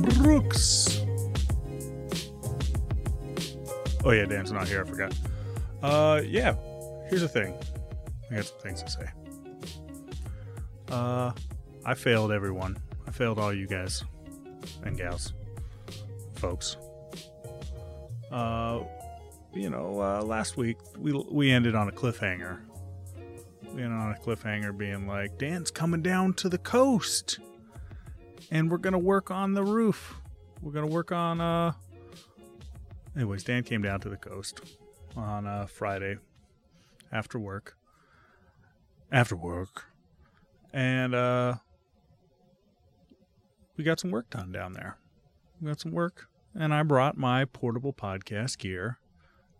Brooks. Oh yeah, Dan's not here. I forgot. Uh, yeah. Here's the thing. I got some things to say. Uh, I failed everyone. I failed all you guys and gals, folks. Uh, you know, uh, last week we we ended on a cliffhanger. We ended on a cliffhanger, being like, "Dan's coming down to the coast." And we're gonna work on the roof. We're gonna work on uh." Anyways, Dan came down to the coast on uh, Friday after work. After work, and uh, we got some work done down there. We got some work, and I brought my portable podcast gear,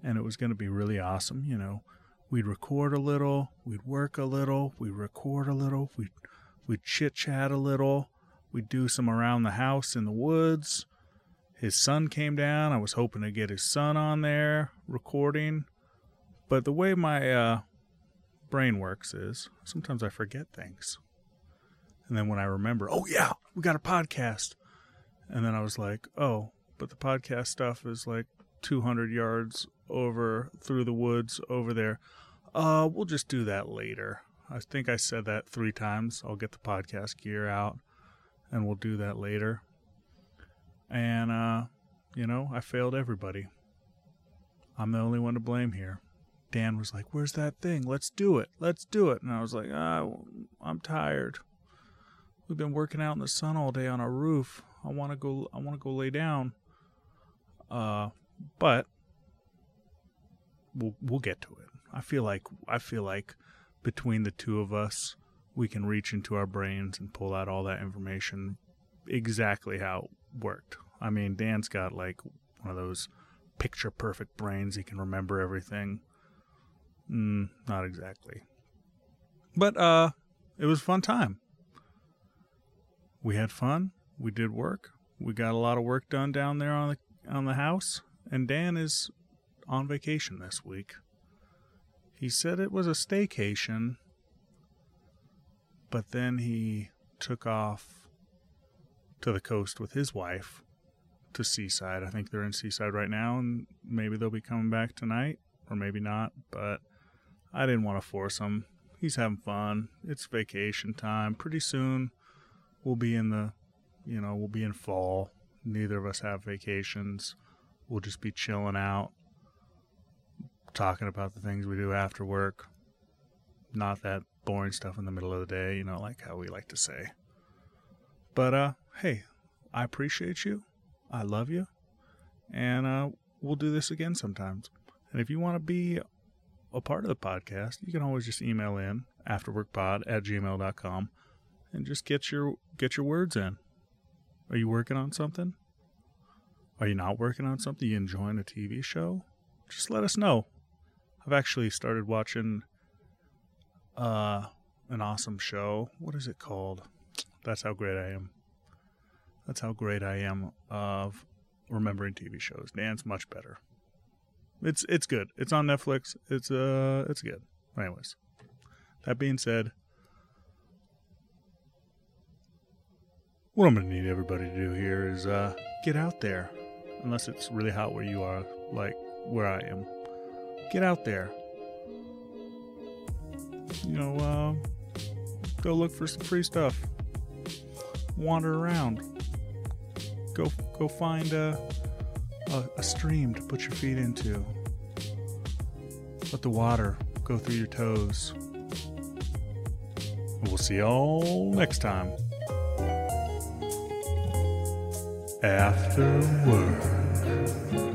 and it was to be really awesome. You know, we'd record a little, we'd work a little, we'd record a little, we'd we'd chit chat a little, we'd do some around the house in the woods. His son came down. I was hoping to get his son on there recording, but the way my uh, brain works is sometimes I forget things. And then when I remember, oh yeah, we got a podcast. And then I was like, oh, but the podcast stuff is like 200 yards over through the woods over there. Uh, we'll just do that later. I think I said that three times. I'll get the podcast gear out and we'll do that later. And, uh, you know, I failed everybody. I'm the only one to blame here. Dan was like, Where's that thing? Let's do it. Let's do it. And I was like, ah, I'm tired. We've been working out in the sun all day on our roof. I want to go. I want to go lay down. Uh, but we'll we'll get to it. I feel like I feel like between the two of us, we can reach into our brains and pull out all that information exactly how it worked. I mean, Dan's got like one of those picture perfect brains. He can remember everything. Mm, not exactly. But uh it was a fun time. We had fun. We did work. We got a lot of work done down there on the on the house. And Dan is on vacation this week. He said it was a staycation, but then he took off to the coast with his wife to Seaside. I think they're in Seaside right now, and maybe they'll be coming back tonight, or maybe not. But I didn't want to force him. He's having fun. It's vacation time. Pretty soon, we'll be in the, you know, we'll be in fall. Neither of us have vacations. We'll just be chilling out, talking about the things we do after work. Not that boring stuff in the middle of the day, you know, like how we like to say. But uh, hey, I appreciate you. I love you. And uh, we'll do this again sometimes. And if you want to be a part of the podcast, you can always just email in afterworkpod at gmail.com and just get your get your words in. Are you working on something? Are you not working on something? You enjoying a TV show? Just let us know. I've actually started watching uh an awesome show. What is it called? That's how great I am. That's how great I am of remembering TV shows. Dan's much better. It's it's good. It's on Netflix. It's uh it's good. Anyways, that being said, what I'm gonna need everybody to do here is uh get out there, unless it's really hot where you are, like where I am. Get out there. You know, uh, go look for some free stuff. Wander around. Go go find a, a a stream to put your feet into. Let the water go through your toes. We'll see y'all next time. After work.